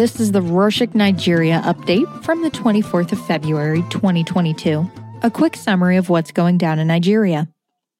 This is the Rorshok Nigeria update from the 24th of February, 2022. A quick summary of what's going down in Nigeria.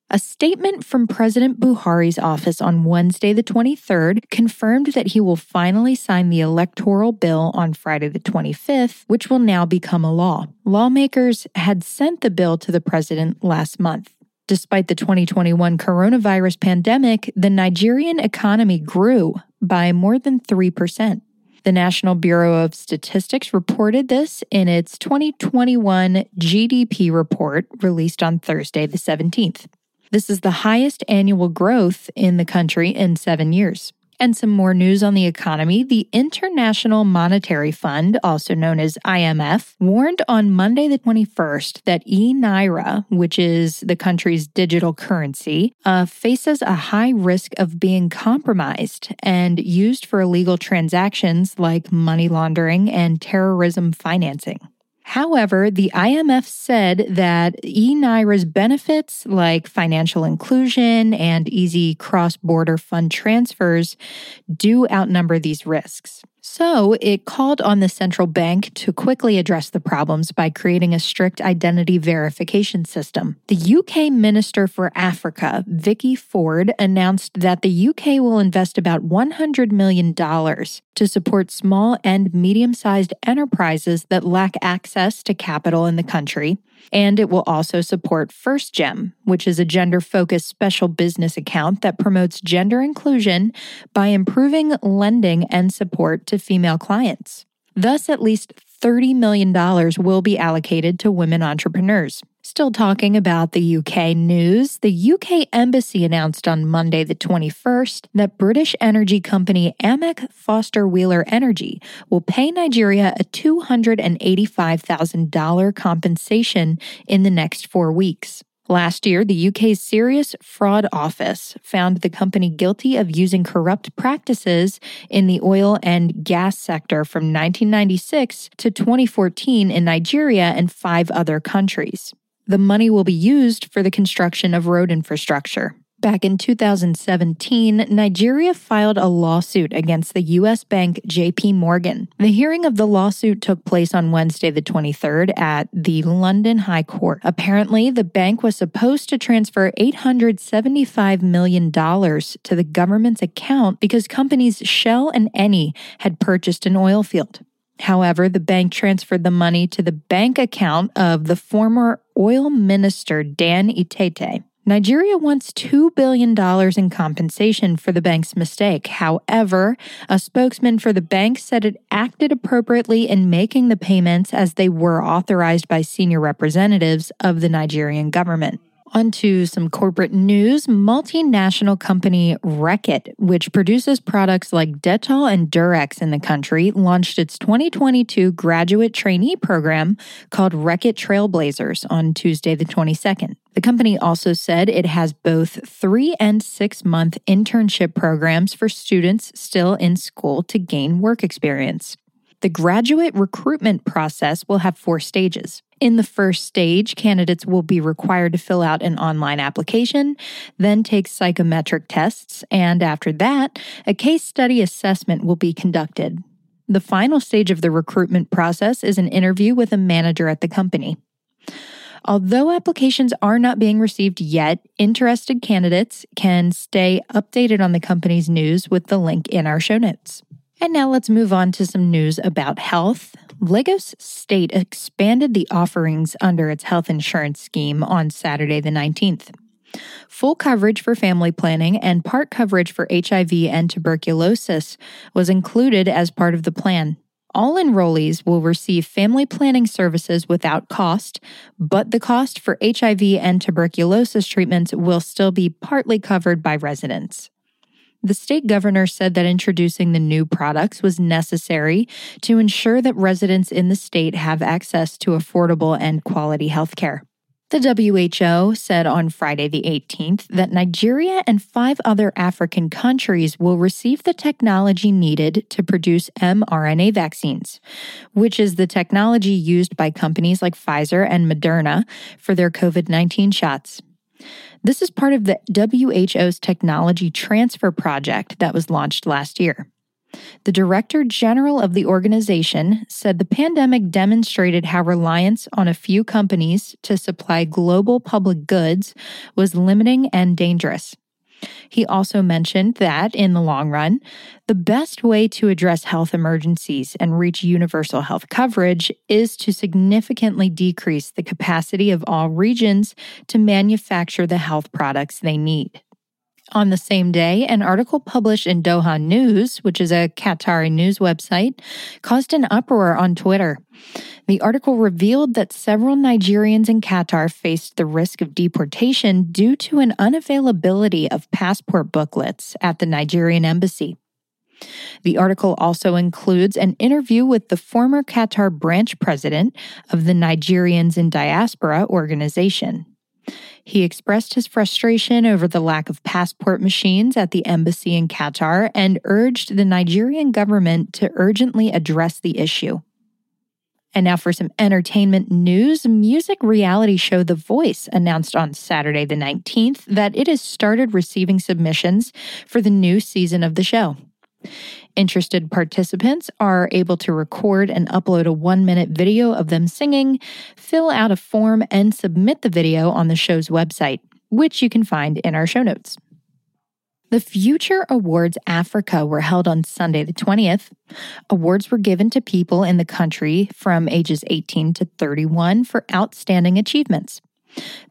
A statement from President Buhari's office on Wednesday, the 23rd, confirmed that he will finally sign the electoral bill on Friday, the 25th, which will now become a law. Lawmakers had sent the bill to the president last month. Despite the 2021 coronavirus pandemic, the Nigerian economy grew by more than 3%. The National Bureau of Statistics reported this in its 2021 GDP report released on Thursday, the 17th. This is the highest annual growth in the country in seven years. And some more news on the economy. The International Monetary Fund, also known as IMF, warned on Monday, the 21st, that e Naira, which is the country's digital currency, uh, faces a high risk of being compromised and used for illegal transactions like money laundering and terrorism financing. However, the IMF said that e Naira's benefits, like financial inclusion and easy cross border fund transfers, do outnumber these risks. So it called on the central bank to quickly address the problems by creating a strict identity verification system. The UK Minister for Africa, Vicky Ford, announced that the UK will invest about $100 million to support small and medium sized enterprises that lack access to capital in the country and it will also support First Gem, which is a gender focused special business account that promotes gender inclusion by improving lending and support to female clients. Thus, at least $30 million will be allocated to women entrepreneurs. Still talking about the UK news, the UK Embassy announced on Monday, the 21st, that British energy company Amec Foster Wheeler Energy will pay Nigeria a $285,000 compensation in the next four weeks. Last year, the UK's Serious Fraud Office found the company guilty of using corrupt practices in the oil and gas sector from 1996 to 2014 in Nigeria and five other countries. The money will be used for the construction of road infrastructure. Back in 2017, Nigeria filed a lawsuit against the U.S. bank JP Morgan. The hearing of the lawsuit took place on Wednesday, the 23rd, at the London High Court. Apparently, the bank was supposed to transfer $875 million to the government's account because companies Shell and Eni had purchased an oil field. However, the bank transferred the money to the bank account of the former oil minister Dan Etete. Nigeria wants $2 billion in compensation for the bank's mistake. However, a spokesman for the bank said it acted appropriately in making the payments as they were authorized by senior representatives of the Nigerian government. Onto some corporate news. Multinational company Reckitt, which produces products like Dettol and Durex in the country, launched its 2022 graduate trainee program called Reckitt Trailblazers on Tuesday, the 22nd. The company also said it has both three and six month internship programs for students still in school to gain work experience. The graduate recruitment process will have four stages. In the first stage, candidates will be required to fill out an online application, then take psychometric tests, and after that, a case study assessment will be conducted. The final stage of the recruitment process is an interview with a manager at the company. Although applications are not being received yet, interested candidates can stay updated on the company's news with the link in our show notes. And now let's move on to some news about health. Lagos State expanded the offerings under its health insurance scheme on Saturday, the 19th. Full coverage for family planning and part coverage for HIV and tuberculosis was included as part of the plan. All enrollees will receive family planning services without cost, but the cost for HIV and tuberculosis treatments will still be partly covered by residents. The state governor said that introducing the new products was necessary to ensure that residents in the state have access to affordable and quality health care. The WHO said on Friday, the 18th, that Nigeria and five other African countries will receive the technology needed to produce mRNA vaccines, which is the technology used by companies like Pfizer and Moderna for their COVID 19 shots. This is part of the WHO's technology transfer project that was launched last year. The director general of the organization said the pandemic demonstrated how reliance on a few companies to supply global public goods was limiting and dangerous. He also mentioned that, in the long run, the best way to address health emergencies and reach universal health coverage is to significantly decrease the capacity of all regions to manufacture the health products they need. On the same day, an article published in Doha News, which is a Qatari news website, caused an uproar on Twitter. The article revealed that several Nigerians in Qatar faced the risk of deportation due to an unavailability of passport booklets at the Nigerian embassy. The article also includes an interview with the former Qatar branch president of the Nigerians in Diaspora organization. He expressed his frustration over the lack of passport machines at the embassy in Qatar and urged the Nigerian government to urgently address the issue. And now for some entertainment news. Music reality show The Voice announced on Saturday, the 19th, that it has started receiving submissions for the new season of the show. Interested participants are able to record and upload a one minute video of them singing, fill out a form, and submit the video on the show's website, which you can find in our show notes. The Future Awards Africa were held on Sunday, the 20th. Awards were given to people in the country from ages 18 to 31 for outstanding achievements.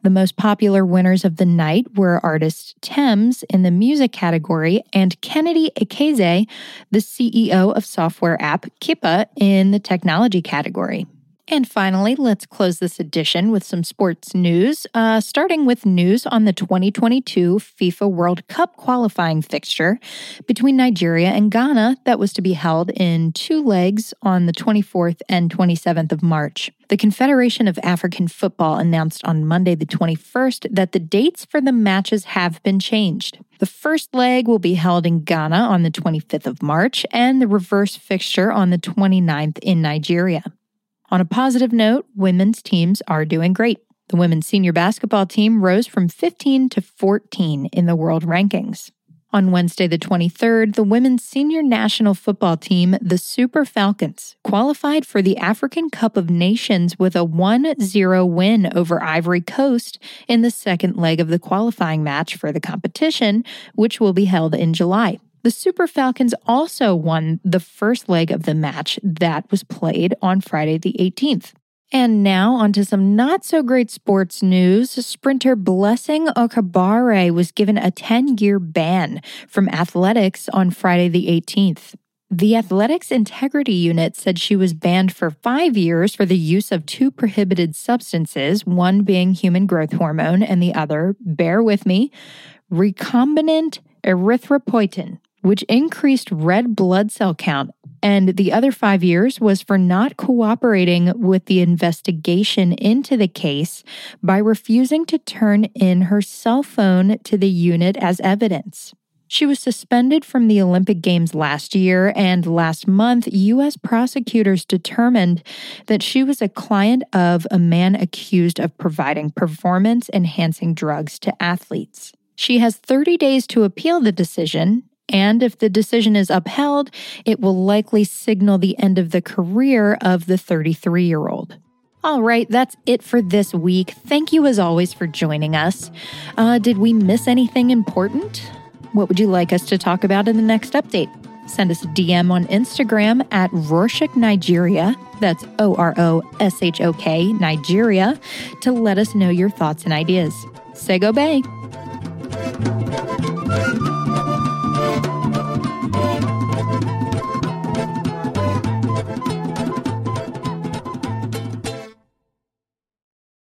The most popular winners of the night were artist Tems in the music category and Kennedy Ekezie, the CEO of software app Kippa, in the technology category. And finally, let's close this edition with some sports news, uh, starting with news on the 2022 FIFA World Cup qualifying fixture between Nigeria and Ghana that was to be held in two legs on the 24th and 27th of March. The Confederation of African Football announced on Monday, the 21st, that the dates for the matches have been changed. The first leg will be held in Ghana on the 25th of March, and the reverse fixture on the 29th in Nigeria. On a positive note, women's teams are doing great. The women's senior basketball team rose from 15 to 14 in the world rankings. On Wednesday, the 23rd, the women's senior national football team, the Super Falcons, qualified for the African Cup of Nations with a 1 0 win over Ivory Coast in the second leg of the qualifying match for the competition, which will be held in July. The Super Falcons also won the first leg of the match that was played on Friday the 18th. And now, onto some not so great sports news. Sprinter Blessing Okagbare was given a 10 year ban from athletics on Friday the 18th. The Athletics Integrity Unit said she was banned for five years for the use of two prohibited substances, one being human growth hormone and the other, bear with me, recombinant erythropoietin which increased red blood cell count. And the other five years was for not cooperating with the investigation into the case by refusing to turn in her cell phone to the unit as evidence. She was suspended from the Olympic Games last year, and last month, U.S. prosecutors determined that she was a client of a man accused of providing performance enhancing drugs to athletes. She has 30 days to appeal the decision, and if the decision is upheld, it will likely signal the end of the career of the 33 year old. All right, that's it for this week. Thank you as always for joining us. Uh, did we miss anything important? What would you like us to talk about in the next update? Send us a DM on Instagram at Rorshok Nigeria. That's O R O S H O K Nigeria to let us know your thoughts and ideas. Say go bay.